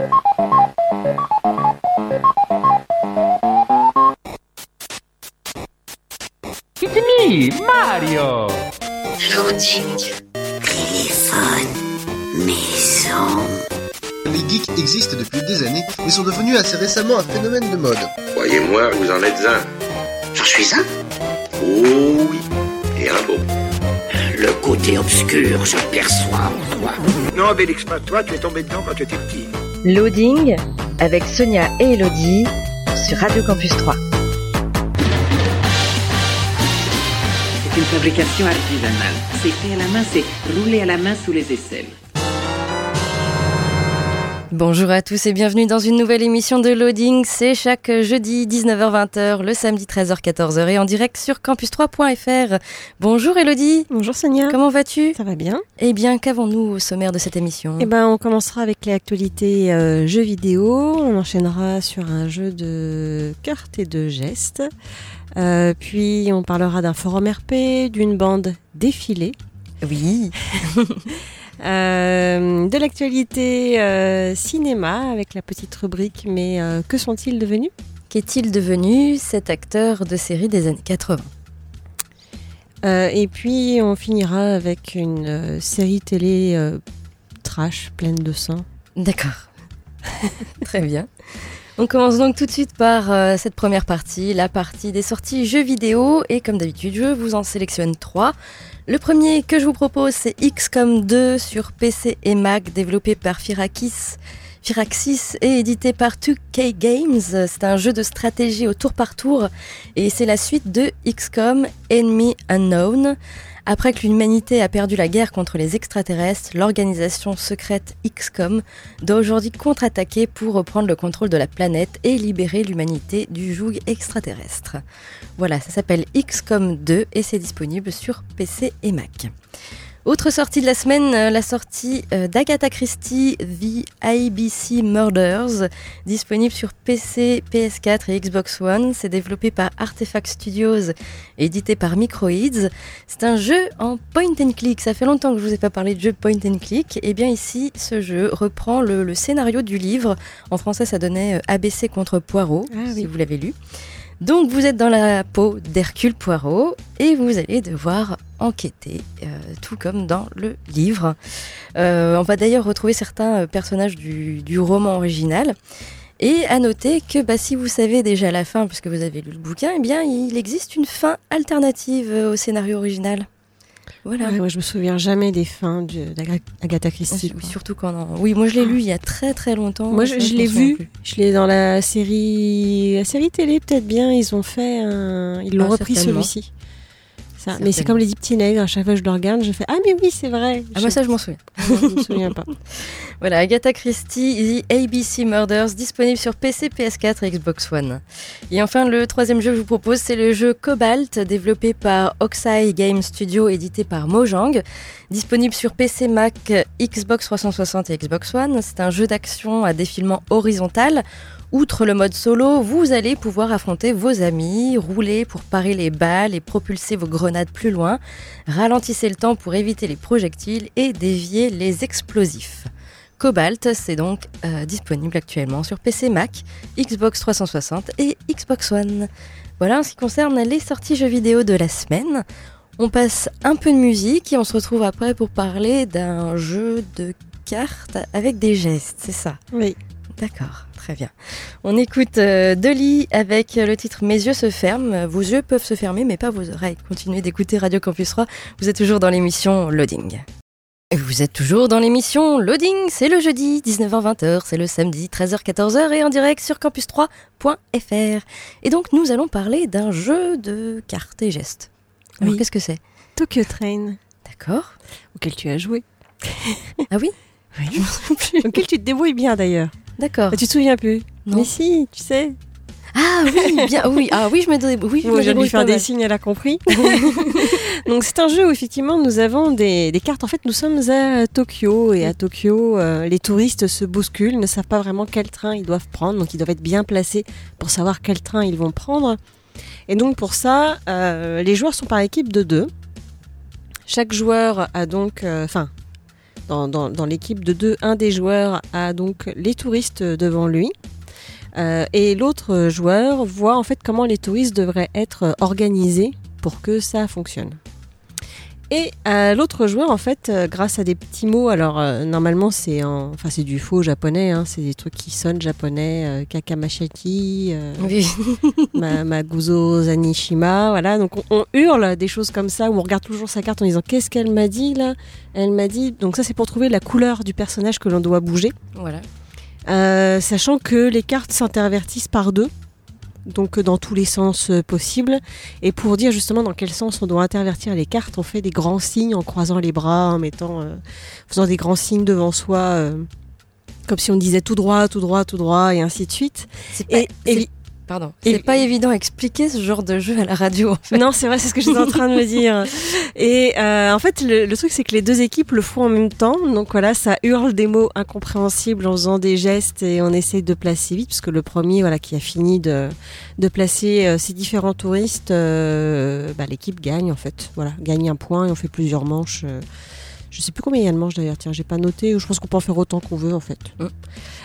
It's me, Mario Loading. Téléphone. Maison. Les geeks existent depuis des années et sont devenus assez récemment un phénomène de mode. Croyez-moi, vous en êtes un. J'en suis un? Oh oui, et un beau. Le côté obscur, je perçois en toi. Non, Bélix, pas toi, tu es tombé dedans quand tu étais petit. Loading avec Sonia et Elodie sur Radio Campus 3. C'est une fabrication artisanale. C'est fait à la main, c'est roulé à la main sous les aisselles. Bonjour à tous et bienvenue dans une nouvelle émission de Loading. C'est chaque jeudi 19h-20h, le samedi 13h-14h et en direct sur campus3.fr. Bonjour Elodie. Bonjour Sonia. Comment vas-tu? Ça va bien. Eh bien, qu'avons-nous au sommaire de cette émission? Eh ben, on commencera avec les actualités euh, jeux vidéo. On enchaînera sur un jeu de cartes et de gestes. Euh, puis on parlera d'un forum RP, d'une bande défilée. Oui. Euh, de l'actualité euh, cinéma avec la petite rubrique Mais euh, que sont-ils devenus? Qu'est-il devenu cet acteur de série des années 80 Euh, Et puis on finira avec une euh, série télé euh, trash pleine de sang. D'accord. Très bien. On commence donc tout de suite par cette première partie, la partie des sorties jeux vidéo. Et comme d'habitude, je vous en sélectionne trois. Le premier que je vous propose, c'est XCOM 2 sur PC et Mac, développé par Firakis. Firaxis et édité par 2K Games. C'est un jeu de stratégie au tour par tour et c'est la suite de XCOM Enemy Unknown. Après que l'humanité a perdu la guerre contre les extraterrestres, l'organisation secrète XCOM doit aujourd'hui contre-attaquer pour reprendre le contrôle de la planète et libérer l'humanité du joug extraterrestre. Voilà, ça s'appelle XCOM 2 et c'est disponible sur PC et Mac. Autre sortie de la semaine, euh, la sortie euh, d'Agatha Christie, The ABC Murders, disponible sur PC, PS4 et Xbox One. C'est développé par Artefact Studios et édité par Microids. C'est un jeu en point and click. Ça fait longtemps que je vous ai pas parlé de jeu point and click. Et bien ici, ce jeu reprend le, le scénario du livre. En français, ça donnait euh, ABC contre Poirot, Ah si oui. vous l'avez lu. Donc vous êtes dans la peau d'Hercule Poirot et vous allez devoir enquêter, euh, tout comme dans le livre. Euh, on va d'ailleurs retrouver certains euh, personnages du, du roman original. Et à noter que bah, si vous savez déjà la fin, puisque vous avez lu le bouquin, eh bien il existe une fin alternative au scénario original. Voilà. Ouais, moi, je me souviens jamais des fins d'Agatha Christie. Oui, surtout quand on- Oui, moi je l'ai lu il y a très très longtemps. Moi, je, l'ai vu. Je l'ai dans la série, la série télé peut-être bien. Ils ont fait, un... ils l'ont Ah, repris celui-ci. Ça. Mais c'est comme les dix petits nègres. À chaque fois que je le regarde, je fais ah mais oui c'est vrai. Ah moi ça je m'en souviens. je me souviens pas. Voilà, Agatha Christie, The ABC Murders, disponible sur PC, PS4 et Xbox One. Et enfin, le troisième jeu que je vous propose, c'est le jeu Cobalt, développé par Oxeye Game Studio, édité par Mojang, disponible sur PC, Mac, Xbox 360 et Xbox One. C'est un jeu d'action à défilement horizontal. Outre le mode solo, vous allez pouvoir affronter vos amis, rouler pour parer les balles et propulser vos grenades plus loin, ralentissez le temps pour éviter les projectiles et dévier les explosifs. Cobalt, c'est donc euh, disponible actuellement sur PC Mac, Xbox 360 et Xbox One. Voilà en ce qui concerne les sorties jeux vidéo de la semaine. On passe un peu de musique et on se retrouve après pour parler d'un jeu de cartes avec des gestes, c'est ça? Oui. D'accord, très bien. On écoute euh, Dolly avec le titre Mes yeux se ferment. Vos yeux peuvent se fermer, mais pas vos oreilles. Continuez d'écouter Radio Campus 3. Vous êtes toujours dans l'émission Loading. Et Vous êtes toujours dans l'émission Loading, c'est le jeudi 19h-20h, c'est le samedi 13h-14h et en direct sur campus3.fr. Et donc nous allons parler d'un jeu de cartes et gestes. Alors Oui. qu'est-ce que c'est? Tokyo Train D'accord auquel tu as joué. Ah oui? Oui. auquel tu te débrouilles bien d'ailleurs. D'accord. Tu te souviens plus Non. Mais si, tu sais. Ah oui, bien, oui, ah oui, je me donnais, oui, je je lui faire des signes, elle a compris. Donc c'est un jeu où effectivement nous avons des, des cartes. En fait, nous sommes à Tokyo et à Tokyo, euh, les touristes se bousculent, ne savent pas vraiment quel train ils doivent prendre, donc ils doivent être bien placés pour savoir quel train ils vont prendre. Et donc pour ça, euh, les joueurs sont par équipe de deux. Chaque joueur a donc, euh, enfin, dans, l'équipe de deux, un des joueurs a donc les touristes devant lui. Euh, et l'autre joueur voit en fait comment les touristes devraient être organisés pour que ça fonctionne. Et l'autre joueur, en fait, euh, grâce à des petits mots, alors euh, normalement c'est en, enfin c'est du faux japonais, hein, c'est des trucs qui sonnent japonais, euh, kakamashaki, Oui. ma, Maguzo Zanishima, voilà. Donc on, on hurle des choses comme ça, où on regarde toujours sa carte en disant qu'est-ce qu'elle m'a dit là? Elle m'a dit. Donc ça c'est pour trouver la couleur du personnage que l'on doit bouger, voilà. Euh, sachant que les cartes s'intervertissent par deux. Donc euh, dans tous les sens euh, possibles. Et pour dire justement dans quel sens on doit intervertir les cartes, on fait des grands signes en croisant les bras, en mettant, euh, faisant des grands signes devant soi, euh, comme si on disait tout droit, tout droit, tout droit, et ainsi de suite. C'est pas, Et, c'est- et- pardon. C'est pas évident à expliquer ce genre de jeu à la radio. en fait. Non, c'est vrai, c'est ce que j'étais en train de me dire. Et euh, en fait, le, le truc, c'est que les deux équipes le font en même temps. Donc voilà, ça hurle des mots incompréhensibles en faisant des gestes et on essaie de placer vite, puisque le premier, voilà, qui a fini de, de placer euh, ces différents touristes, euh, bah, l'équipe gagne en fait. Voilà, gagne un point et on fait plusieurs manches. Je sais plus combien il y a de manches d'ailleurs. Tiens, j'ai pas noté. Je pense qu'on peut en faire autant qu'on veut en fait. Mm.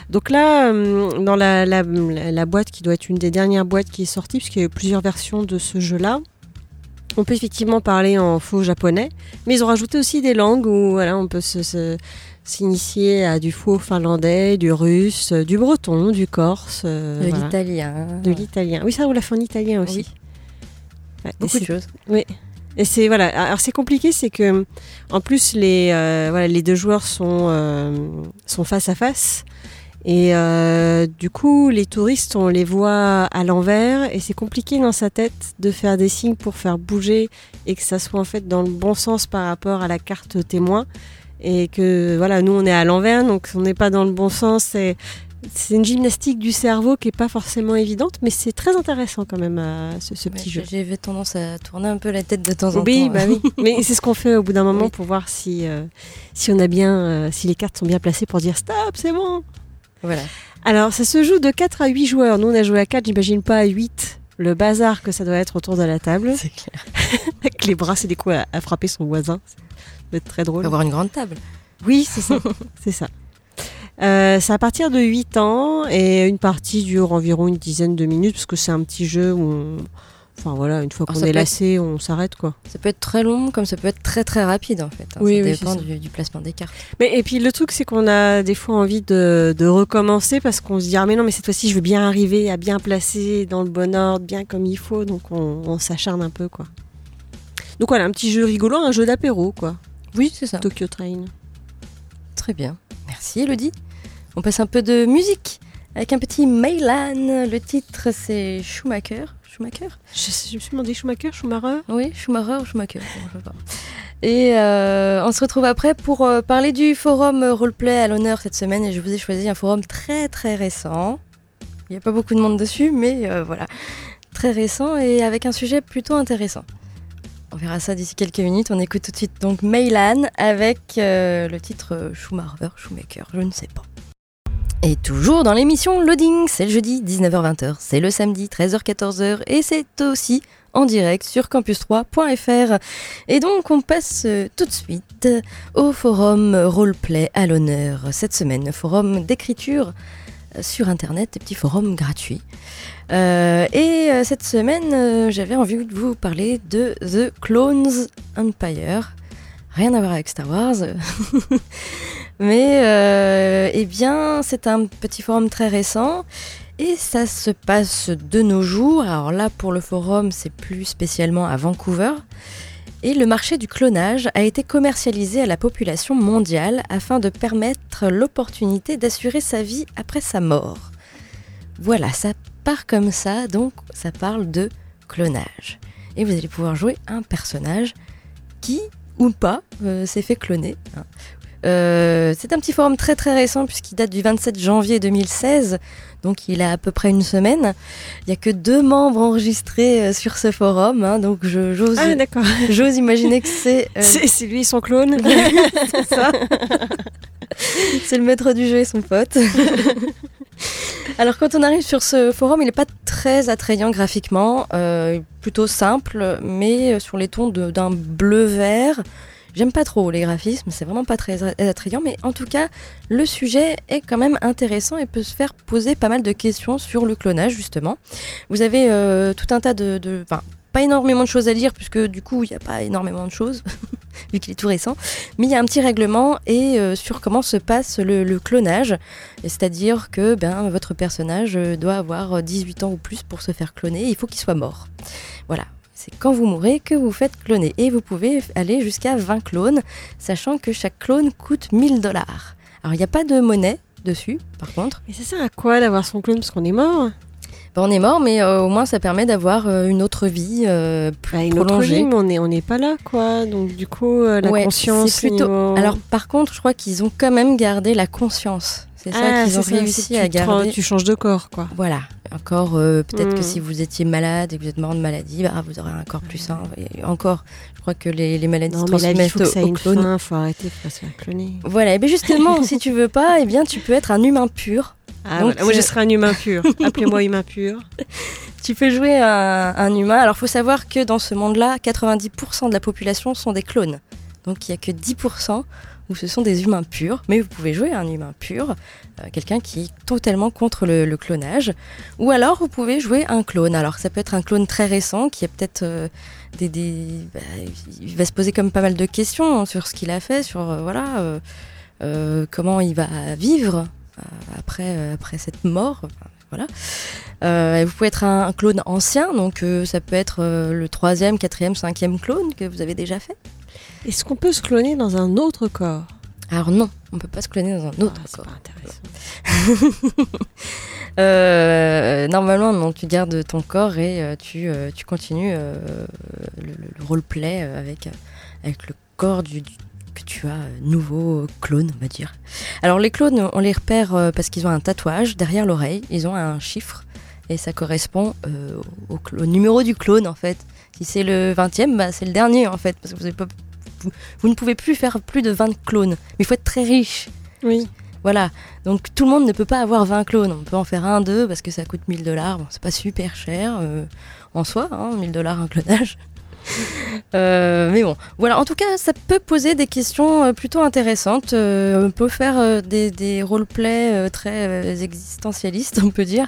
Donc là, euh, dans la, la, la- la boîte qui doit être une des dernières boîtes qui est sortie, puisqu'il y a eu plusieurs versions de ce jeu-là, on peut effectivement parler en faux japonais, mais ils ont rajouté aussi des langues où voilà, on peut se- se- s'initier à du faux finlandais, du russe, euh, du breton, du corse, euh, de voilà. l'italien. de l'italien. Oui, ça, on l'a fait en italien aussi. Oui. Ouais, Beaucoup de choses. Et c'est voilà. Alors c'est compliqué, c'est que en plus les euh, voilà les deux joueurs sont euh, sont face à face et euh, du coup les touristes on les voit à l'envers et c'est compliqué dans sa tête de faire des signes pour faire bouger et que ça soit en fait dans le bon sens par rapport à la carte témoin et que voilà nous on est à l'envers donc on n'est pas dans le bon sens et c'est une gymnastique du cerveau qui est pas forcément évidente mais c'est très intéressant quand même euh, ce, ce Ouais, petit jeu. J'avais tendance à tourner un peu la tête de temps en Oui, temps. bah oui. Mais c'est ce qu'on fait au bout d'un moment Oui. pour voir si, euh, si on a bien, euh, si les cartes sont bien placées pour dire stop, c'est bon. Voilà. Alors, ça se joue de 4 à 8 joueurs. Nous, on a joué à 4, j'imagine pas à 8. Le bazar que ça doit être autour de la table. C'est clair. Avec les bras, c'est des coups à, à frapper son voisin. Ça doit être très drôle. avoir une grande table. Oui, c'est ça. c'est ça. Euh, c'est à partir de 8 ans et une partie dure environ une dizaine de minutes parce que c'est un petit jeu où on... Enfin voilà, une fois qu'on est lassé, on s'arrête quoi. Ça peut être très long, comme ça peut être très très rapide en fait. hein. Oui, ça oui, dépend ça. du, du placement des cartes. Mais et puis le truc c'est qu'on a des fois envie de, de recommencer parce qu'on se dit ah mais non mais cette fois-ci je veux bien arriver à bien placer dans le bon ordre, bien comme il faut, donc on, on s'acharne un peu quoi. Donc voilà un petit jeu rigolo, un jeu d'apéro quoi. Oui, c'est ça. Tokyo Train. Très bien. Merci Elodie. On passe un peu de musique avec un petit Meylan. Le titre c'est Schumacher. Schumacher Je, je me suis demandé Schumacher, Schumacher. Oui, Schumacher ou Schumacher. Et euh, on se retrouve après pour euh, parler du forum roleplay à l'honneur cette semaine. Et je vous ai choisi un forum très très récent. Il n'y a pas beaucoup de monde dessus, mais euh, voilà. Très récent et avec un sujet plutôt intéressant. On verra ça d'ici quelques minutes. On écoute tout de suite donc Meylan avec euh, le titre euh, Schumacher, Schumacher, je ne sais pas. Et toujours dans l'émission Loading, c'est le jeudi 19h-20h, c'est le samedi 13h-14h et c'est aussi en direct sur campus3.fr. Et donc on passe euh, tout de suite au forum roleplay à l'honneur cette semaine, forum d'écriture sur internet, des petits forums gratuits. Euh, et euh, cette semaine, euh, j'avais envie de vous parler de The Clones Empire. Rien à voir avec Star Wars. Mais eh bien, c'est un petit forum très récent et ça se passe de nos jours. Alors là, pour le forum, c'est plus spécialement à Vancouver. Et le marché du clonage a été commercialisé à la population mondiale afin de permettre l'opportunité d'assurer sa vie après sa mort. Voilà, ça part comme ça, donc ça parle de clonage. Et vous allez pouvoir jouer un personnage qui, ou pas, euh, s'est fait cloner. hein. Euh, c'est un petit forum très très récent puisqu'il date du 27 janvier 2016, donc il a à peu près une semaine. Il n'y a que deux membres enregistrés euh, sur ce forum, hein, donc j'ose Ah j'ose imaginer que c'est euh, C'est c'est lui son clone. c'est ça. c'est le maître du jeu et son pote. Alors quand on arrive sur ce forum, il n'est pas très attrayant graphiquement, plutôt simple, mais sur les tons d'un bleu-vert. J'aime pas trop les graphismes, c'est vraiment pas très attrayant, mais en tout cas, le sujet est quand même intéressant et peut se faire poser pas mal de questions sur le clonage, justement. Vous avez euh, tout un tas de. Enfin, pas énormément de choses à lire, puisque du coup, il n'y a pas énormément de choses, vu qu'il est tout récent. Mais il y a un petit règlement et euh, sur comment se passe le, clonage. C'est-à-dire que ben, votre personnage euh, doit avoir 18 ans ou plus pour se faire cloner, il faut qu'il soit mort. Voilà. C'est quand vous mourrez que vous faites cloner. Et vous pouvez aller jusqu'à 20 clones, sachant que chaque clone coûte 1000 dollars. Alors il n'y a pas de monnaie dessus, par contre. Mais ça sert à quoi d'avoir son clone parce qu'on est mort Ben, on est mort, mais euh, au moins ça permet d'avoir euh, une autre vie euh, plus Bah, Une autre prolongée. vie, mais on n'est on n'est pas là, quoi. Donc, du coup, la Ouais, conscience. c'est plutôt- niveau- Alors par contre, je crois qu'ils ont quand même gardé la conscience. C'est ça Ah, qu'ils ont ça, réussi à garder. Tu changes de corps, quoi. Voilà. Encore, peut-être que si vous étiez malade et que vous êtes mort de maladie, bah, vous aurez un corps plus sain. Et encore, je crois que les, les maladies Non, se mais la vie, transmettent faut que ça ait une clone. fin, faut arrêter, se faire cloner. Voilà, et bien justement, si tu veux pas, eh bien tu peux être un humain pur. Ah, Donc, voilà. Moi, je serai un humain pur. Appelez-moi humain pur. Tu peux jouer un, un humain. Alors, faut savoir que dans ce monde-là, 90% de la population sont des clones. Donc, il n'y a que 10% où ce sont des humains purs. Mais vous pouvez jouer un humain pur, euh, quelqu'un qui est totalement contre le, le clonage. Ou alors, vous pouvez jouer un clone. Alors, ça peut être un clone très récent qui a peut-être euh, des. des- bah, il va se poser comme pas mal de questions sur ce qu'il a fait, sur euh, voilà, euh, comment il va vivre après, euh, après cette mort. Enfin, voilà. Euh, et vous pouvez être un, un clone ancien, donc euh, ça peut être euh, le troisième, quatrième, cinquième clone que vous avez déjà fait. Est-ce qu'on peut se cloner dans un autre corps? Alors non, on peut pas se cloner dans un autre Ah, corps. pas intéressant. Normalement, non, tu gardes ton corps et tu, tu continues le, le- le roleplay avec, avec le corps du, du- que tu as euh, nouveau clone, on va dire. Alors les clones, on les repère euh, parce qu'ils ont un tatouage derrière l'oreille, ils ont un chiffre et ça correspond euh, au, numéro du clone en fait. Si c'est le 20e, bah, c'est le dernier en fait, parce que vous, avez pas- vous, vous ne pouvez plus faire plus de 20 clones. Mais il faut être très riche. Oui. Voilà, donc tout le monde ne peut pas avoir 20 clones. On peut en faire un, deux, parce que ça coûte 1000 dollars. Bon, c'est pas super cher euh, en soi, hein, 1000 dollars un clonage. Euh, mais bon, voilà, en tout cas, ça peut poser des questions euh, plutôt intéressantes. Euh, on peut faire des, des roleplays très existentialistes, on peut dire,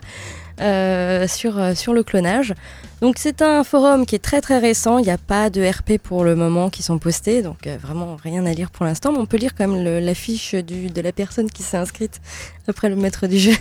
euh, sur, euh, sur le clonage. Donc c'est un forum qui est très très récent, il n'y a pas de RP pour le moment qui sont postés, donc euh, vraiment rien à lire pour l'instant, mais on peut lire quand même le- la fiche du- de la personne qui s'est inscrite après le maître du jeu.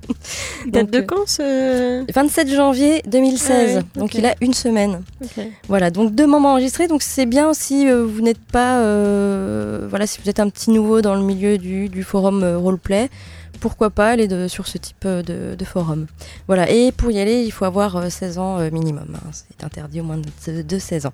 Date de quand ce 27 janvier 2016, Ah donc il a une semaine. Ok. Voilà, donc deux moments enregistrés, donc c'est bien si euh, vous n'êtes pas, euh, voilà, si vous êtes un petit nouveau dans le milieu du, du forum roleplay, pourquoi pas aller sur ce type euh, de, forum. Voilà, et pour y aller, il faut avoir euh, 16 ans euh, minimum, hein. c'est interdit au moins de, de 16 ans.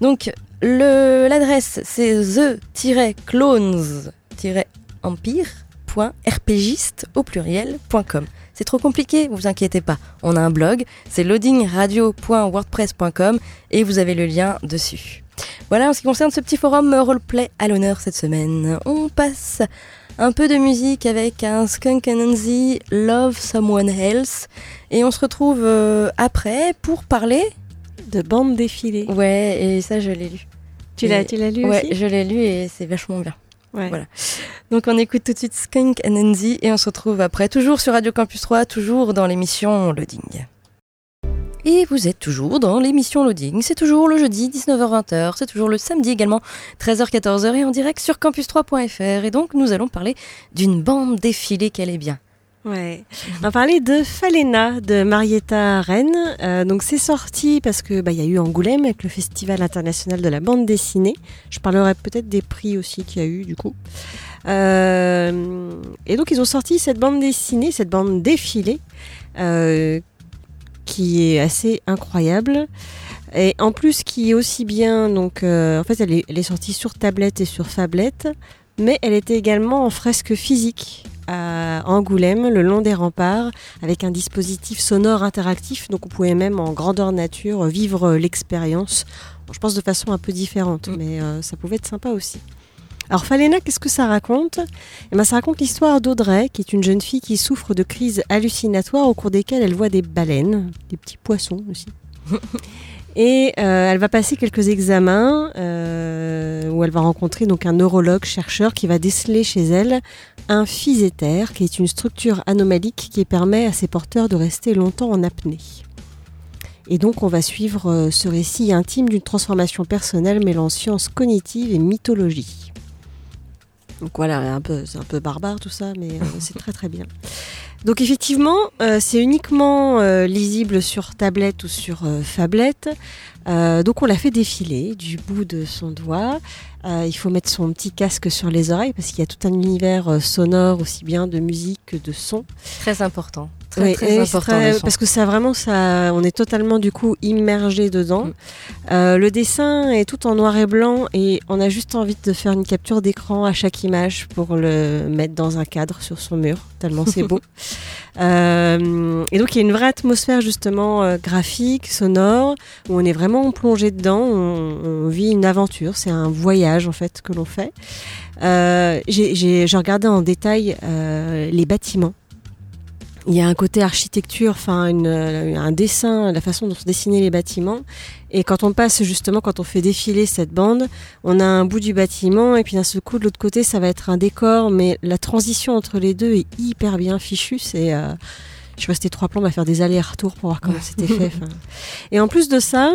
Donc l'adresse c'est the-clones-empire.rpgiste au pluriel.com. C'est trop compliqué, vous inquiétez pas. On a un blog, c'est loadingradio.wordpress.com et vous avez le lien dessus. Voilà en ce qui concerne ce petit forum euh, roleplay à l'honneur cette semaine. On passe un peu de musique avec un Skunk Anansi Love Someone Else et on se retrouve euh, après pour parler. De bande défilée. Ouais, et ça je l'ai lu. Tu l'as Et- tu l'as lu Ouais, aussi je l'ai lu et c'est vachement bien. Ouais. Voilà. Donc on écoute tout de suite Skunk Anansi et on se retrouve après, toujours sur Radio Campus 3, toujours dans l'émission Loading. Et vous êtes toujours dans l'émission Loading, c'est toujours le jeudi 19h-20h, c'est toujours le samedi également 13h-14h et en direct sur campus3.fr et donc nous allons parler d'une bande défilée qu'elle est bien. Ouais. On va parler de Falena de Marietta Rennes. Euh, donc c'est sorti parce que bah il y a eu Angoulême avec le Festival international de la bande dessinée. Je parlerai peut-être des prix aussi qu'il y a eu du coup. Euh, et donc ils ont sorti cette bande dessinée, cette bande défilée, euh, qui est assez incroyable. Et en plus qui est aussi bien donc euh, en fait elle est, elle est sortie sur tablette et sur tablette, mais elle était également en fresque physique à Angoulême, le long des remparts, avec un dispositif sonore interactif. Donc on pouvait même en grandeur nature vivre l'expérience. Bon, je pense de façon un peu différente, Mm. mais euh, ça pouvait être sympa aussi. Alors Falena, qu'est-ce que ça raconte? Eh ben, Ça raconte l'histoire d'Audrey, qui est une jeune fille qui souffre de crises hallucinatoires au cours desquelles elle voit des baleines, des petits poissons aussi. Et euh, elle va passer quelques examens euh, où elle va rencontrer donc un neurologue chercheur qui va déceler chez elle un physéter, qui est une structure anomalique qui permet à ses porteurs de rester longtemps en apnée. Et donc on va suivre euh, ce récit intime d'une transformation personnelle mêlant science cognitive et mythologie. Donc voilà, un peu, c'est un peu barbare tout ça, mais euh, c'est très très bien. Donc effectivement, euh, c'est uniquement euh, lisible sur tablette ou sur. Euh, donc on l'a fait défiler du bout de son doigt. Il faut mettre son petit casque sur les oreilles parce qu'il y a tout un univers sonore aussi bien de musique que de son. Très important. Très, Oui, très important. très- parce que ça vraiment ça, on est totalement du coup immergé dedans. Mm. Euh, le dessin est tout en noir et blanc et on a juste envie de faire une capture d'écran à chaque image pour le mettre dans un cadre sur son mur tellement c'est beau. Euh, et donc il y a une vraie atmosphère justement euh, graphique, sonore où on est vraiment plongé dedans. On, on vit une aventure, c'est un voyage en fait que l'on fait. Euh, j'ai- regardé en détail euh, les bâtiments. Il y a un côté architecture, enfin une, euh, un dessin, la façon dont sont dessinés les bâtiments. Et quand on passe justement, quand on fait défiler cette bande, on a un bout du bâtiment et puis d'un seul coup de l'autre côté, ça va être un décor. Mais la transition entre les deux est hyper bien fichue. C'est, euh, je suis restée trois plombs à faire des allers-retours pour voir comment c'était fait. Et en plus de ça,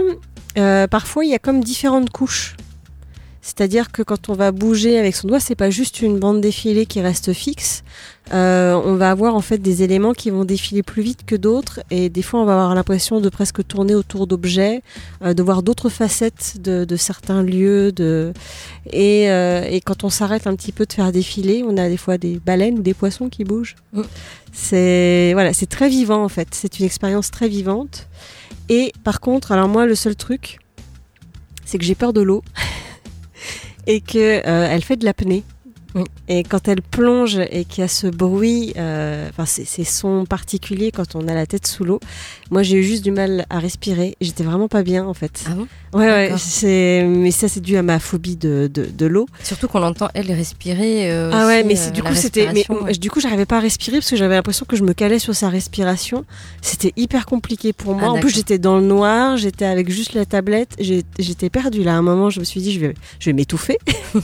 euh, parfois il y a comme différentes couches. C'est-à-dire que quand on va bouger avec son doigt, c'est pas juste une bande défilée qui reste fixe. Euh, on va avoir en fait des éléments qui vont défiler plus vite que d'autres et des fois on va avoir l'impression de presque tourner autour d'objets, euh, de voir d'autres facettes de, de certains lieux. De... Et, euh, et quand on s'arrête un petit peu de faire défiler, on a des fois des baleines ou des poissons qui bougent. Mm. C'est voilà, c'est très vivant en fait. C'est une expérience très vivante. Et par contre, alors moi le seul truc, c'est que j'ai peur de l'eau et que euh, fait de l'apnée. Oui. Et quand elle plonge et qu'il y a ce bruit, euh, enfin ces, sons particuliers quand on a la tête sous l'eau, moi j'ai eu juste du mal à respirer. J'étais vraiment pas bien en fait. Ah bon? Ouais, ouais, mais ça c'est dû à ma phobie de, de, de l'eau. Surtout qu'on l'entend elle respirer. euh, Ah ouais, mais euh, c'est du coup c'était, mais ouais. du coup j'arrivais pas à respirer parce que j'avais l'impression que je me calais sur sa respiration. C'était hyper compliqué pour moi. Ah, en plus j'étais dans le noir, j'étais avec juste la tablette, j'étais perdue là. À un moment je me suis dit je vais, je vais m'étouffer.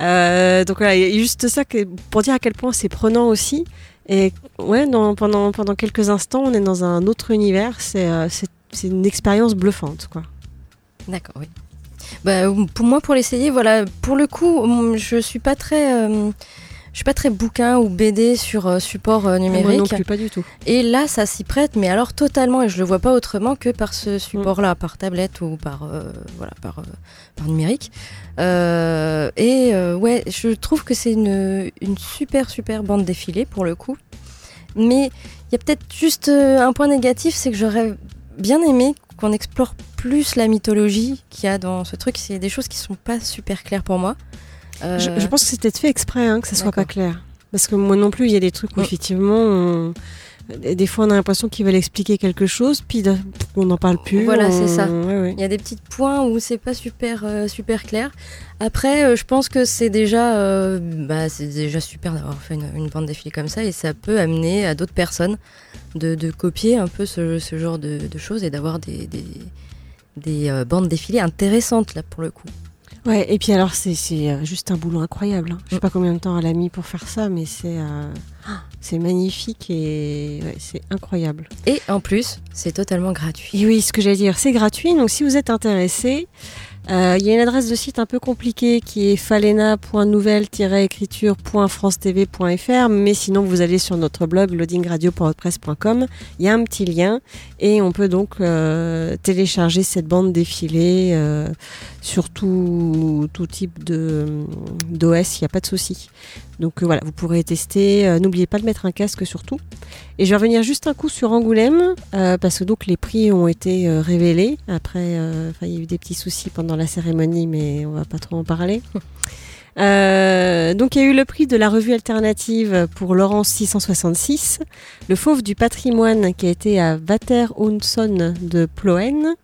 Euh, donc voilà, a juste ça pour dire à quel point c'est prenant aussi. Et ouais, pendant quelques instants on est dans un autre univers. C'est euh, c'est une expérience bluffante quoi. D'accord, oui. Bah, pour moi, pour l'essayer, voilà, pour le coup, hum, je suis pas très, euh, je suis pas très bouquin ou BD sur euh, support euh, Moi non numérique. plus, pas du tout. Et là, ça s'y prête, mais alors totalement, et je le vois pas autrement que par ce support-là, par tablette ou par, euh, voilà, par, euh, par numérique. Euh, et ouais, je trouve que c'est une, une super, super bande défilée pour le coup. Mais il y a peut-être juste un point négatif, c'est que j'aurais bien aimé qu'on explore plus la mythologie qu'il y a dans ce truc. C'est des choses qui sont pas super claires pour moi. Euh, Je, je pense que c'est peut-être fait exprès hein, que ça soit pas clair. Parce que moi non plus, il y a des trucs où effectivement, on- des fois on a l'impression qu'ils veulent expliquer quelque chose, puis on n'en parle plus. Voilà, on- c'est ça. ouais, ouais. Il y a des petits points où c'est pas super euh, super clair. Après, euh, je pense que c'est déjà euh, bah, c'est déjà super d'avoir fait une, une bande défilée comme ça et ça peut amener à d'autres personnes de, de copier un peu ce, ce genre de, de choses et d'avoir des des, des, bandes défilées intéressantes là pour le coup. Ouais, et puis alors c'est c'est, euh, juste un boulot incroyable. hein. Je sais Mm. pas combien de temps elle a mis pour faire ça, mais c'est euh, c'est magnifique et ouais, c'est incroyable. Et en plus, c'est totalement gratuit. Et oui, ce que j'allais dire, c'est gratuit. Donc si vous êtes intéressé, il y a une adresse de site un peu compliquée qui est falena.nouvelle-écriture.francetv.fr, mais sinon vous allez sur notre blog loadingradio.wordpress.com, il y a un petit lien et on peut donc euh, télécharger cette bande défilée euh, sur tout, type d'OS, il n'y a pas de souci. Donc euh, voilà, vous pourrez tester. Euh, N'oubliez pas de mettre un casque surtout. Et je vais revenir juste un coup sur Angoulême, euh, parce que donc les prix ont été euh, révélés. Après, euh, il y a eu des petits soucis pendant la cérémonie, mais on va pas trop en parler. Euh, donc il y a eu le prix de la revue alternative pour Laurence 666, le fauve du patrimoine qui a été à Vater Hunson de Ploen,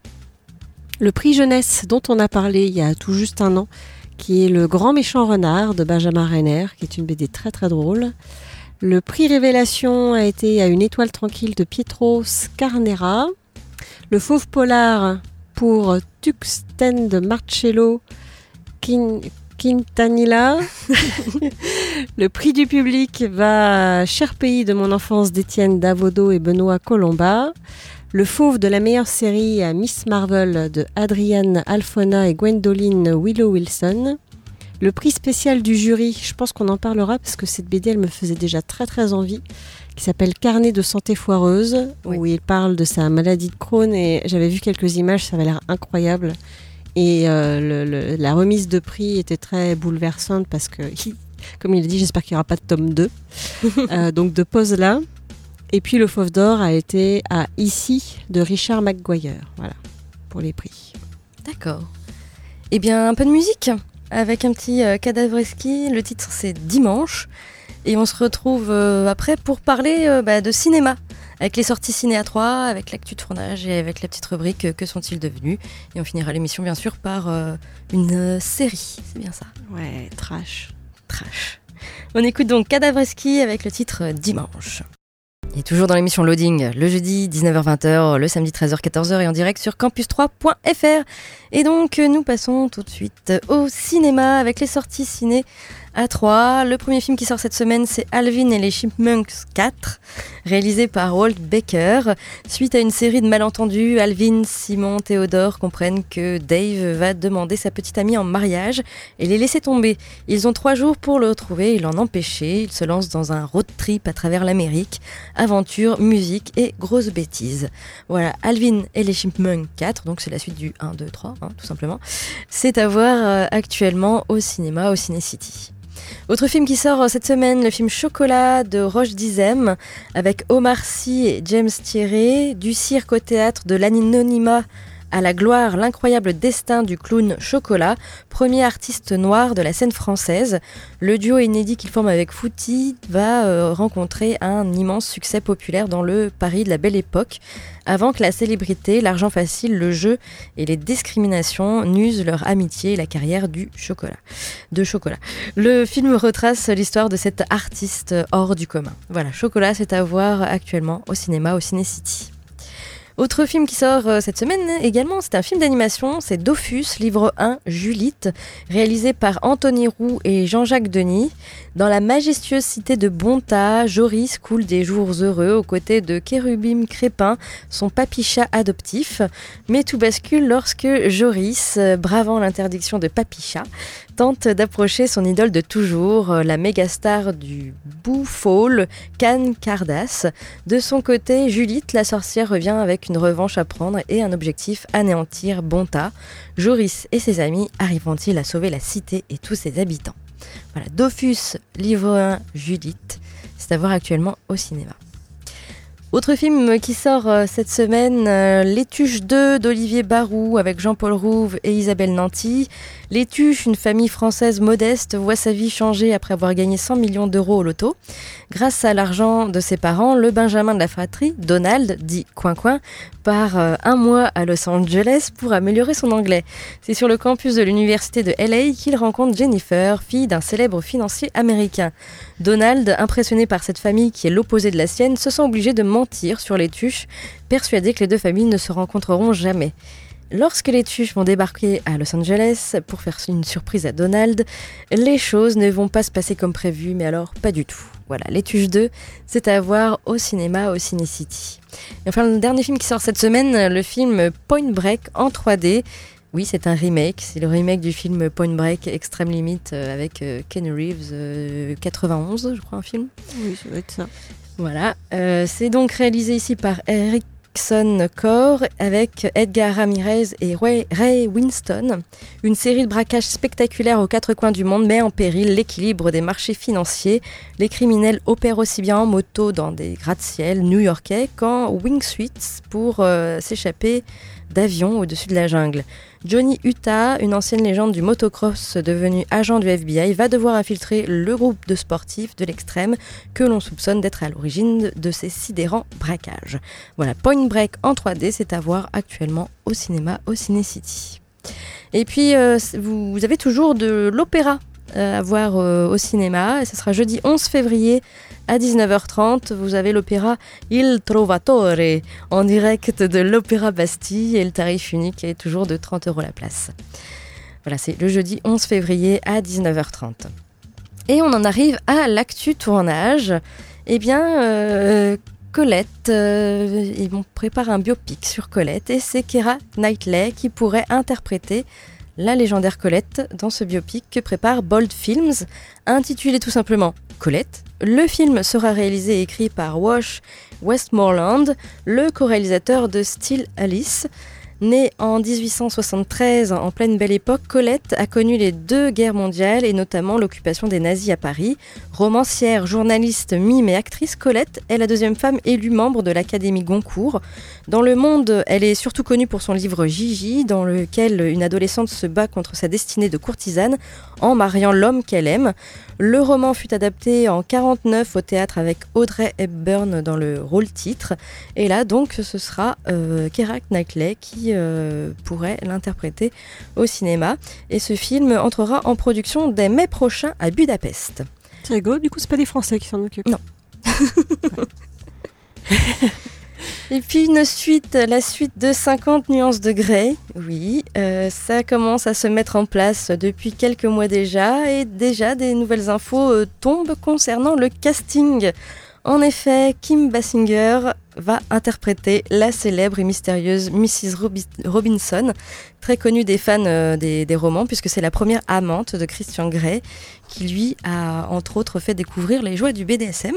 le prix jeunesse dont on a parlé il y a tout juste un an, qui est le grand méchant renard de Benjamin Renner, qui est une BD très très drôle. Le prix révélation a été à une étoile tranquille de Pietro Scarnera. Le fauve polar pour Tuxten de Marcello Quin- Quintanilla. le prix du public va à Cher pays de mon enfance d'Étienne Davodo et Benoît Colomba. Le fauve de la meilleure série à Miss Marvel de Adrienne Alfona et Gwendoline Willow Wilson. Le prix spécial du jury, je pense qu'on en parlera parce que cette BD elle me faisait déjà très très envie, qui s'appelle Carnet de santé foireuse, où il parle de sa maladie de Crohn et j'avais vu quelques images, ça avait l'air incroyable. Et euh, le- le- la remise de prix était très bouleversante parce que, comme il a dit, j'espère qu'il n'y aura pas de tome 2. Euh, donc de pause là. Et puis le Fauve d'Or a été à Ici de Richard McGuire. Voilà, pour les prix. D'accord. Eh bien, un peu de musique? Avec un petit euh, cadavreski. Le titre, c'est Dimanche. Et on se retrouve euh, après pour parler euh, bah, de cinéma. Avec les sorties ciné à 3, avec l'actu de tournage et avec la petite rubrique Que sont-ils devenus? Et on finira l'émission, bien sûr, par une série. C'est bien ça. Ouais, trash. Trash. On écoute donc Cadavreski avec le titre Dimanche. Et toujours dans l'émission Loading, le jeudi 19h-20h, le samedi 13h-14h et en direct sur campus3.fr. Et donc nous passons tout de suite au cinéma avec les sorties ciné à 3. Le premier film qui sort cette semaine, c'est Alvin et les Chipmunks 4, réalisé par Walt Baker. Suite à une série de malentendus, Alvin, Simon, Théodore comprennent que Dave va demander sa petite amie en mariage et les laisser tomber. Ils ont trois jours pour le retrouver et l'en empêcher. Ils se lancent dans un road trip à travers l'Amérique. Aventure, musique et grosses bêtises. Voilà, Alvin et les Chipmunks 4, donc c'est la suite du 1, 2, 3, hein, tout simplement. C'est à voir euh, actuellement au cinéma, au Ciné City. Autre film qui sort euh, cette semaine, le film Chocolat de Roche Dizem, avec Omar Sy et James Thierry, du cirque au théâtre de l'anonymat à la gloire, l'incroyable destin du clown Chocolat, premier artiste noir de la scène française. Le duo inédit qu'il forme avec Fouti va euh, rencontrer un immense succès populaire dans le Paris de la Belle Époque, avant que la célébrité, l'argent facile, le jeu et les discriminations n'usent leur amitié et la carrière du chocolat. De chocolat. Le film retrace l'histoire de cet artiste hors du commun. Voilà, Chocolat, c'est à voir actuellement au cinéma, au Ciné City. Autre film qui sort euh, cette semaine également, c'est un film d'animation, c'est Dofus, livre 1, Julite, réalisé par Anthony Roux et Jean-Jacques Denis. Dans la majestueuse cité de Bonta, Joris coule des jours heureux aux côtés de Kérubim Crépin, son papy-chat adoptif. Mais tout bascule lorsque Joris, bravant l'interdiction de papy-chat, tente d'approcher son idole de toujours, la méga star du bouffole, Can Cardass. De son côté, Julite, la sorcière, revient avec une revanche à prendre et un objectif anéantir Bonta. Joris et ses amis arriveront-ils à sauver la cité et tous ses habitants? Voilà, Dofus, livre 1, Julite. C'est à voir actuellement au cinéma. Autre film qui sort euh, cette semaine, euh, Les Tuches 2 d'Olivier Barou avec Jean-Paul Rouve et Isabelle Nanty. Les une famille française modeste, voit sa vie changer après avoir gagné 100 millions d'euros au loto. Grâce à l'argent de ses parents, le Benjamin de la fratrie, Donald, dit Coin Coin, part euh, un mois à Los Angeles pour améliorer son anglais. C'est sur le campus de l'université de LA qu'il rencontre Jennifer, fille d'un célèbre financier américain. Donald, impressionné par cette famille qui est l'opposé de la sienne, se sent obligé de mentir sur les tuches, persuadé que les deux familles ne se rencontreront jamais. Lorsque les tuches vont débarquer à Los Angeles pour faire une surprise à Donald, les choses ne vont pas se passer comme prévu, mais alors pas du tout. Voilà, Les Tuches 2, c'est à voir au cinéma, au Ciné City. Et enfin, le dernier film qui sort cette semaine, le film Point Break en 3D. Oui, c'est un remake. C'est le remake du film Point Break Extreme Limit euh, avec euh, Ken Reeves, euh, 91, je crois, un film. Oui, ça doit être ça. Voilà. Euh, c'est donc réalisé ici par Erickson Core avec Edgar Ramirez et Ray, Ray Winston. Une série de braquages spectaculaires aux quatre coins du monde met en péril l'équilibre des marchés financiers. Les criminels opèrent aussi bien en moto dans des gratte-ciel new-yorkais qu'en wingsuits pour euh, s'échapper d'avions au-dessus de la jungle. Johnny Utah, une ancienne légende du motocross devenu agent du FBI, va devoir infiltrer le groupe de sportifs de l'extrême que l'on soupçonne d'être à l'origine de ces sidérants braquages. Voilà, Point Break en 3D, c'est à voir actuellement au cinéma, au Ciné City. Et puis, euh, vous, vous avez toujours de l'opéra euh, à voir euh, au cinéma. Et ce sera jeudi 11 février à 19h30. Vous avez l'opéra Il Trovatore en direct de l'Opéra Bastille et le tarif unique est toujours de 30 euros la place. Voilà, c'est le jeudi 11 février à 19h30. Et on en arrive à l'actu tournage. Eh bien, euh, Colette, euh, ils vont préparer un biopic sur Colette et c'est Kera Knightley qui pourrait interpréter la légendaire Colette dans ce biopic que prépare Bold Films, intitulé tout simplement Colette. Le film sera réalisé et écrit par Wash Westmoreland, le co-réalisateur de Still Alice. Née en 1873, en pleine belle époque, Colette a connu les deux guerres mondiales et notamment l'occupation des nazis à Paris. Romancière, journaliste, mime et actrice, Colette est la deuxième femme élue membre de l'Académie Goncourt. Dans le monde, elle est surtout connue pour son livre Gigi, dans lequel une adolescente se bat contre sa destinée de courtisane en mariant l'homme qu'elle aime. Le roman fut adapté en 49 au théâtre avec Audrey Hepburn dans le rôle titre. Et là, donc, ce sera euh, Keira Knightley qui euh, pourrait l'interpréter au cinéma. Et ce film entrera en production dès mai prochain à Budapest. C'est rigolo, du coup, c'est pas des Français qui s'en occupent. Non. Et puis une suite, la suite de 50 nuances de Grey. Oui, euh, ça commence à se mettre en place depuis quelques mois déjà et déjà des nouvelles infos euh, tombent concernant le casting. En effet, Kim Basinger va interpréter la célèbre et mystérieuse Mrs. Robi- Robinson, très connue des fans euh, des, des romans, puisque c'est la première amante de Christian Grey, qui lui a entre autres fait découvrir les joies du BDSM.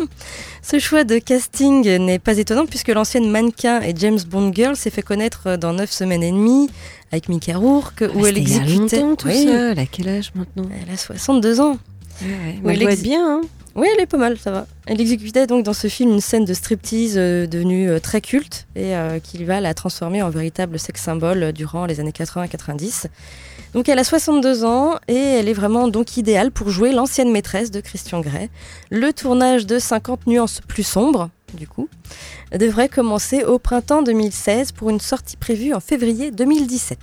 Ce choix de casting n'est pas étonnant, puisque l'ancienne mannequin et James Bond Girl s'est fait connaître dans 9 semaines et demie, avec Mika Rourke, où elle C'était il y a exécutait... longtemps, tout Oui. Elle a quel âge maintenant? Elle a 62 ans. ouais, Elle elle doit ex- être bien, hein Oui, elle est pas mal, ça va. Elle exécutait donc dans ce film une scène de striptease euh, devenue euh, très culte et euh, qui va la transformer en véritable sex symbole durant les années 80-90. Donc elle a 62 ans et elle est vraiment donc idéale pour jouer l'ancienne maîtresse de Christian Grey. Le tournage de 50 nuances plus sombres, du coup, devrait commencer au printemps 2016 pour une sortie prévue en février 2017.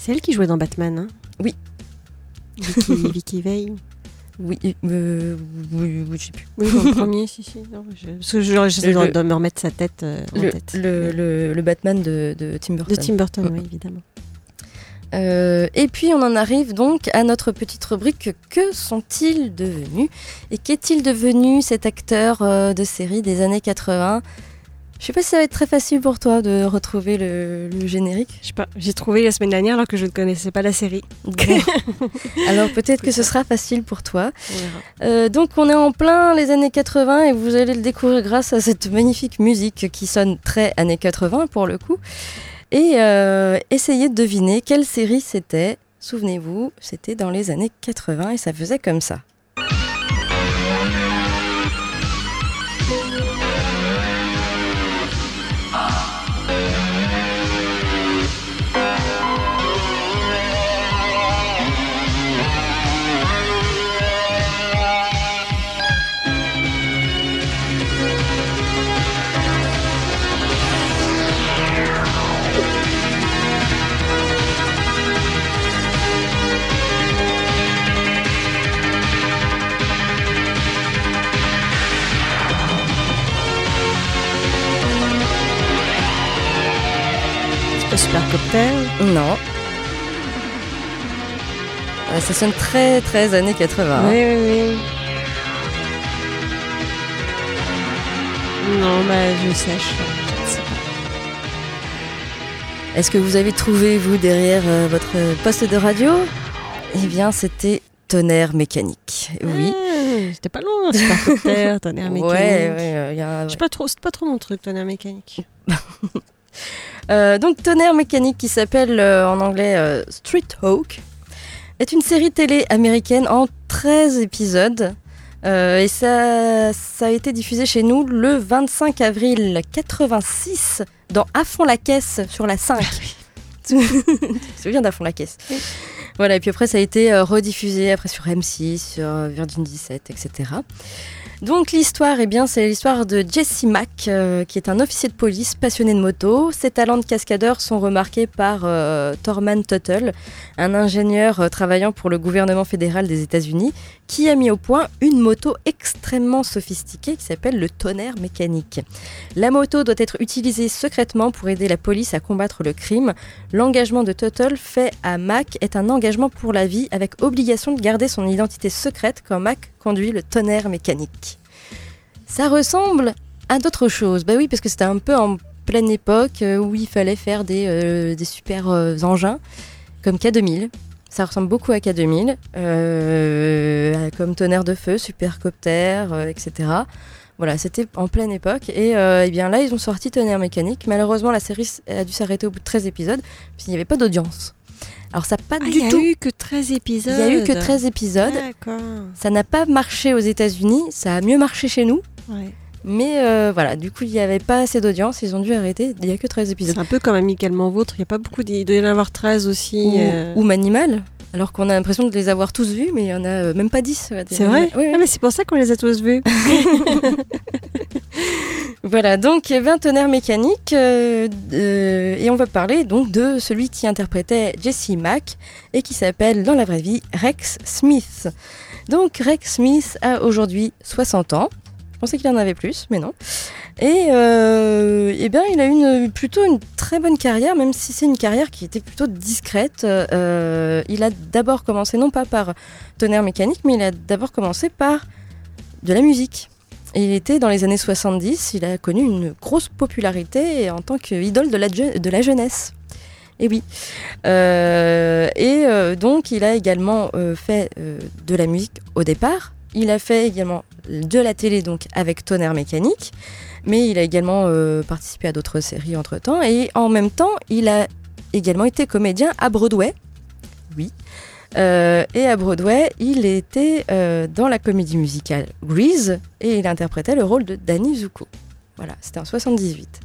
C'est elle qui jouait dans Batman, hein? Oui. Vicky, Vicky Veil. Oui, euh, oui, oui, je sais plus. Oui, dans le premier, si, si. Non, je... Parce que je- j'essaie Le- de, me remettre sa tête euh, en Le, tête. le- le- le Batman de, de Tim Burton. De Tim Burton, oui, évidemment. Euh, et puis on en arrive donc à notre petite rubrique Que sont-ils devenus? Et qu'est-il devenu cet acteur euh, de série des années 80 Je sais pas si ça va être très facile pour toi de retrouver le, le générique. Je sais pas, j'ai trouvé la semaine dernière alors que je ne connaissais pas la série. Bon. Alors peut-être que ce sera facile pour toi. Euh, donc on est en plein les années 80 et vous allez le découvrir grâce à cette magnifique musique qui sonne très années 80 pour le coup. Et euh, essayez de deviner quelle série c'était. Souvenez-vous, c'était dans les années 80 et ça faisait comme ça. Supercopter. Non. Ça sonne très très années 80. Oui, oui, oui. Non, bah, je pas. Est-ce que vous avez trouvé, vous, derrière euh, votre poste de radio? Eh bien, c'était Tonnerre mécanique. Oui. Ah, J'étais pas loin, Supercopter, tonnerre mécanique. Ouais, ouais, y a- Je sais pas trop, c'est pas trop mon truc, tonnerre mécanique. Euh, donc Tonnerre mécanique qui s'appelle euh, en anglais euh, Street Hawk est une série télé américaine en 13 épisodes. Et ça, ça a été diffusé chez nous le 25 avril 86 dans À fond la caisse sur la 5. tu te souviens d'À fond la caisse? Voilà, et puis après, ça a été euh, rediffusé après sur M6, sur euh, Virgin 17, etc. Donc l'histoire, eh bien, c'est l'histoire de Jesse Mack, euh, qui est un officier de police passionné de moto. Ses talents de cascadeur sont remarqués par Thorman Tuttle, un ingénieur travaillant pour le gouvernement fédéral des États-Unis, qui a mis au point une moto extrêmement sophistiquée qui s'appelle le tonnerre mécanique. La moto doit être utilisée secrètement pour aider la police à combattre le crime. L'engagement de Tuttle fait à Mack est un engagement pour la vie avec obligation de garder son identité secrète quand Mack conduit le tonnerre mécanique. Ça ressemble à d'autres choses. Bah oui, parce que c'était un peu en pleine époque euh, où il fallait faire des, euh, super euh, engins comme K2000. Ça ressemble beaucoup à K2000, euh, comme tonnerre de feu, supercopter, etc. Voilà, c'était en pleine époque. Et, eh bien là, ils ont sorti Tonnerre Mécanique. Malheureusement, la série a dû s'arrêter au bout de 13 épisodes, puisqu'il n'y avait pas d'audience. Alors ça n'a pas Ah, il du y a tout... eu que 13 Il épisodes. n'y a eu que 13 épisodes. D'accord. Ça n'a pas marché aux États-Unis, ça a mieux marché chez nous. Ouais. Mais euh, voilà, du coup, il n'y avait pas assez d'audience, ils ont dû arrêter. Il n'y a que 13 épisodes. C'est un peu comme Amicalement Vôtre, il n'y a pas beaucoup, il doit y en avoir 13 aussi. Ou, euh. ou Manimal, alors qu'on a l'impression de les avoir tous vus, mais il n'y en a euh, même pas 10. euh, C'est vrai. Oui, oui. Ah, mais c'est pour ça qu'on les a tous vus. Voilà, donc 20 tonnerres mécaniques, euh, euh, et on va parler donc de celui qui interprétait Jesse Mack et qui s'appelle dans la vraie vie Rex Smith. Donc Rex Smith a aujourd'hui 60 ans. Je pensais qu'il en avait plus, mais non. Et euh, eh bien, il a une, plutôt une très bonne carrière, même si c'est une carrière qui était plutôt discrète. Euh, il a d'abord commencé, non pas par tonnerre mécanique, mais il a d'abord commencé par de la musique. Et il était dans les années 70, il a connu une grosse popularité en tant qu'idole de la, jeunesse. Et oui. Euh, et donc, il a également fait de la musique au départ. Il a fait également de la télé, donc avec Tonnerre Mécanique. Mais il a également euh, participé à d'autres séries entre temps. Et en même temps, il a également été comédien à Broadway. Oui. Euh, et à Broadway, il était euh, dans la comédie musicale Grease et il interprétait le rôle de Danny Zuko. Voilà, c'était en 78.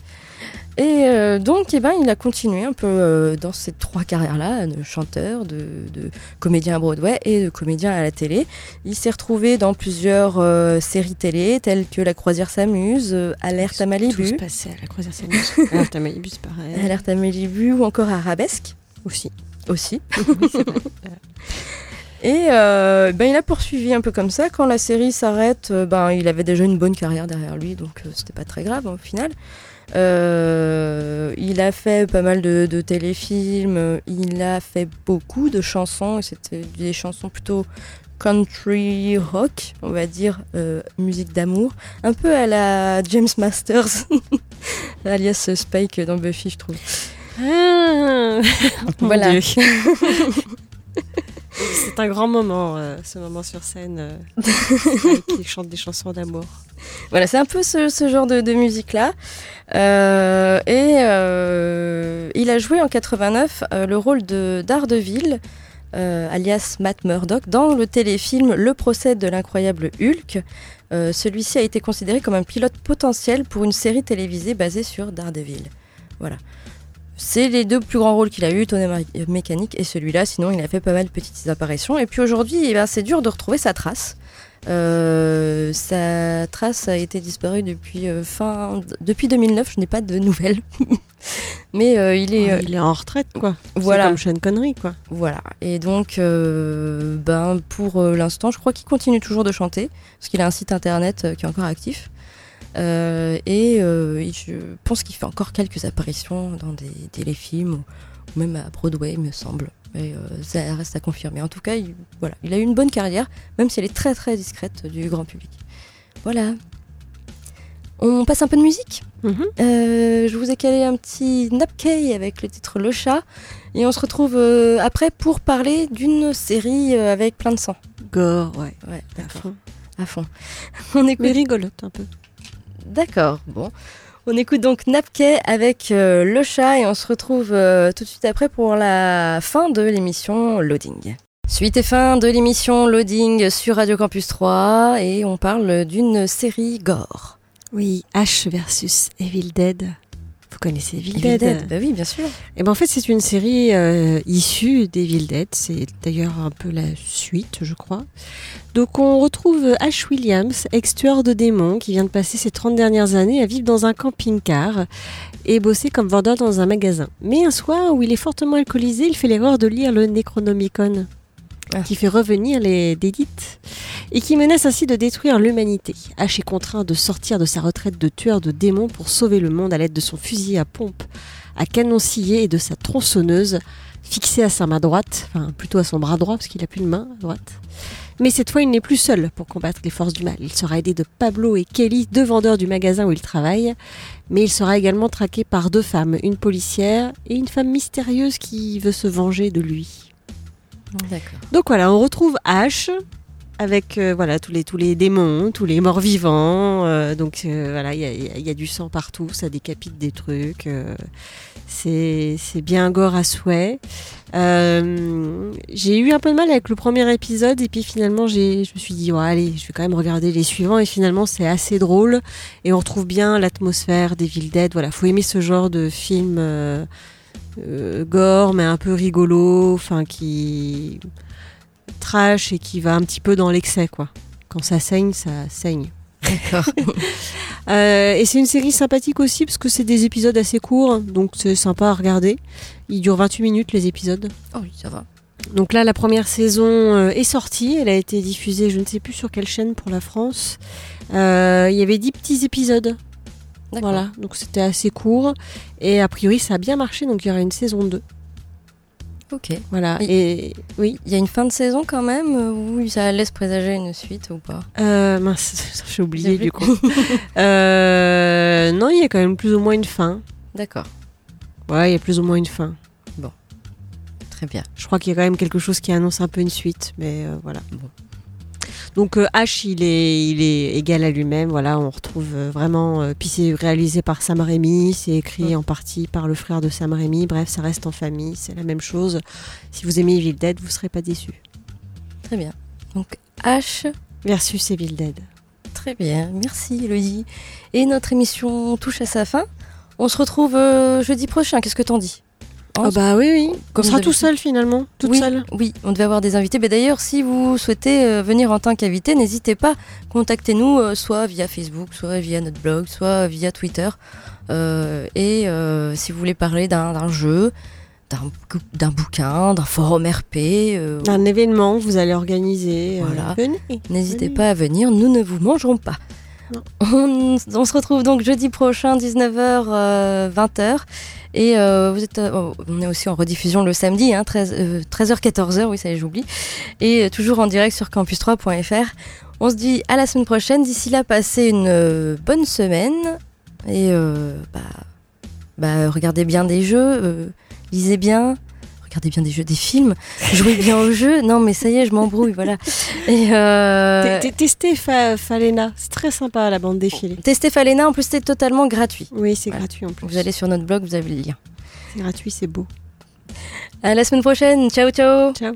Et euh, donc, eh ben, il a continué un peu euh, dans ces trois carrières-là, de chanteur, de, de comédien à Broadway et de comédien à la télé. Il s'est retrouvé dans plusieurs euh, séries télé, telles que La Croisière s'amuse, Alerte à Malibu, passés à la croisière Samus. Alerte à Malibu, c'est pareil. Alerte à Malibu ou encore Arabesque Aussi. aussi. Et ben, il a poursuivi un peu comme ça. Quand la série s'arrête, ben, il avait déjà une bonne carrière derrière lui, donc c'était pas très grave au final. Euh, il a fait pas mal de, de téléfilms, il a fait beaucoup de chansons, et c'était des chansons plutôt country rock, on va dire, euh, musique d'amour, un peu à la James Masters, alias Spike dans Buffy, je trouve. Ah, Voilà. C'est un grand moment, euh, ce moment sur scène, qui chante des chansons d'amour. Voilà, c'est un peu ce, genre de, musique-là. Euh, et euh, il a joué en 89 euh, le rôle de Daredevil, alias Matt Murdock, dans le téléfilm Le procès de l'incroyable Hulk. Celui-ci a été considéré comme un pilote potentiel pour une série télévisée basée sur Daredevil. Voilà. C'est les deux plus grands rôles qu'il a eu, Tonnerre Mé- Mécanique et celui-là. Sinon, il a fait pas mal de petites apparitions. Et puis aujourd'hui, eh ben, c'est dur de retrouver sa trace. Euh, sa trace a été disparue depuis euh, fin depuis 2009. Je n'ai pas de nouvelles, mais euh, il est Ouais, euh, il est en retraite, quoi. voilà C'est comme Sean Connery, quoi. voilà. Et donc, euh, ben pour euh, l'instant, je crois qu'il continue toujours de chanter parce qu'il a un site internet euh, qui est encore actif. Euh, et euh, je pense qu'il fait encore quelques apparitions dans des téléfilms ou, ou même à Broadway, me semble. Mais euh, ça reste à confirmer. En tout cas, il, voilà, il a eu une bonne carrière, même si elle est très très discrète du grand public. Voilà. On passe un peu de musique Mhm. Je vous ai calé un petit Napkey avec le titre Le Chat. Et on se retrouve après pour parler d'une série avec plein de sang. Gore, ouais. Ouais, à d'accord. fond. À fond. On écoute Mais rigolote un peu. D'accord, bon. On écoute donc Napkey avec euh, le chat et on se retrouve euh, tout de suite après pour la fin de l'émission Loading. Suite et fin de l'émission Loading sur Radio Campus 3 et on parle d'une série gore. Oui, H versus Evil Dead. Vous connaissez Evil, Evil Dead, Dead, Bah oui, bien sûr. Et ben en fait, c'est une série euh, issue d'Evil Dead. C'est d'ailleurs un peu la suite, je crois. Donc, on retrouve Ash Williams, ex-tueur de démons, qui vient de passer ses 30 dernières années à vivre dans un camping-car et bosser comme vendeur dans un magasin. Mais un soir où il est fortement alcoolisé, il fait l'erreur de lire le Necronomicon. Qui fait revenir les dédites et qui menace ainsi de détruire l'humanité. Ash est contraint de sortir de sa retraite de tueur de démons pour sauver le monde à l'aide de son fusil à pompe à canon scié et de sa tronçonneuse fixée à sa main droite, enfin plutôt à son bras droit parce qu'il a plus de main droite. Mais cette fois, il n'est plus seul pour combattre les forces du mal. Il sera aidé de Pablo et Kelly, deux vendeurs du magasin où il travaille. Mais il sera également traqué par deux femmes, une policière et une femme mystérieuse qui veut se venger de lui. Donc voilà, on retrouve Ash avec euh, voilà tous les tous les démons, tous les morts vivants. euh, donc euh, voilà, il y y a du sang partout, ça décapite des trucs. euh, c'est bien gore à souhait. Euh, j'ai eu un peu de mal avec le premier épisode et puis finalement j'ai je me suis dit ouais, allez je vais quand même regarder les suivants et finalement c'est assez drôle et on retrouve bien l'atmosphère d'Evil Dead. Voilà, faut aimer ce genre de film. Euh, gore mais un peu rigolo, enfin qui trash et qui va un petit peu dans l'excès quoi. Quand ça saigne, ça saigne. D'accord. Euh, et c'est une série sympathique aussi parce que c'est des épisodes assez courts, donc c'est sympa à regarder. Il dure 28 minutes les épisodes. oh oui, ça va. Donc là, la première saison euh, est sortie. Elle a été diffusée, je ne sais plus sur quelle chaîne pour la France. Euh, Il y avait 10 petits épisodes. Voilà, donc c'était assez court. Et a priori, ça a bien marché, donc il y aura une saison 2. Ok. Voilà, et oui. Il y a une fin de saison quand même où ça laisse présager une suite ou pas? Euh, mince, j'ai oublié du coup. Euh, non, il y a quand même plus ou moins une fin. D'accord. Ouais, il y a plus ou moins une fin. Très bien. Je crois qu'il y a quand même quelque chose qui annonce un peu une suite, mais euh, voilà. Bon. Donc euh, H, il est, il est égal à lui-même. Voilà, on retrouve euh, vraiment. euh, puis c'est réalisé par Sam Raimi, c'est écrit Ouais. en partie par le frère de Sam Raimi. Bref, ça reste en famille, c'est la même chose. Si vous aimez Evil Dead, vous serez pas déçus. Très bien. Donc H, Versus Evil Dead. très bien. Merci Elodie. Et notre émission touche à sa fin. On se retrouve euh, jeudi prochain. Qu'est-ce que t'en dis? Ah bah oui, oui. Comme on sera tout seul finalement, toute oui, seule. Oui, on devait avoir des invités. Mais d'ailleurs, si vous souhaitez euh, venir en tant qu'invité, n'hésitez pas. Contactez-nous euh, soit via Facebook, soit via notre blog, soit via Twitter. Euh, et si vous voulez parler d'un d'un jeu, d'un bou- d'un bouquin, d'un forum RP, euh, Un événement que vous allez organiser. Voilà. venez. n'hésitez pas à venir. Nous ne vous mangerons pas. On, se retrouve donc jeudi prochain, 19h, 20h. Et euh, vous êtes, euh, on est aussi en rediffusion le samedi, hein, 13, euh, 13h, 14h, oui, ça y est, j'oublie. Et euh, toujours en direct sur campus3.fr. On se dit à la semaine prochaine. D'ici là, passez une euh, bonne semaine. Et euh, bah, bah, regardez bien des jeux, euh, lisez bien. Regardez bien des jeux, des films, jouez bien aux jeux. Non, mais ça y est, je m'embrouille, voilà. Et euh, Testez Fa- Falena, c'est très sympa la bande défilée. testez Falena, en plus c'est totalement gratuit. Oui, c'est Voilà. gratuit en plus. Vous allez sur notre blog, vous avez le lien. C'est gratuit, c'est beau. À la semaine prochaine, ciao ciao Ciao.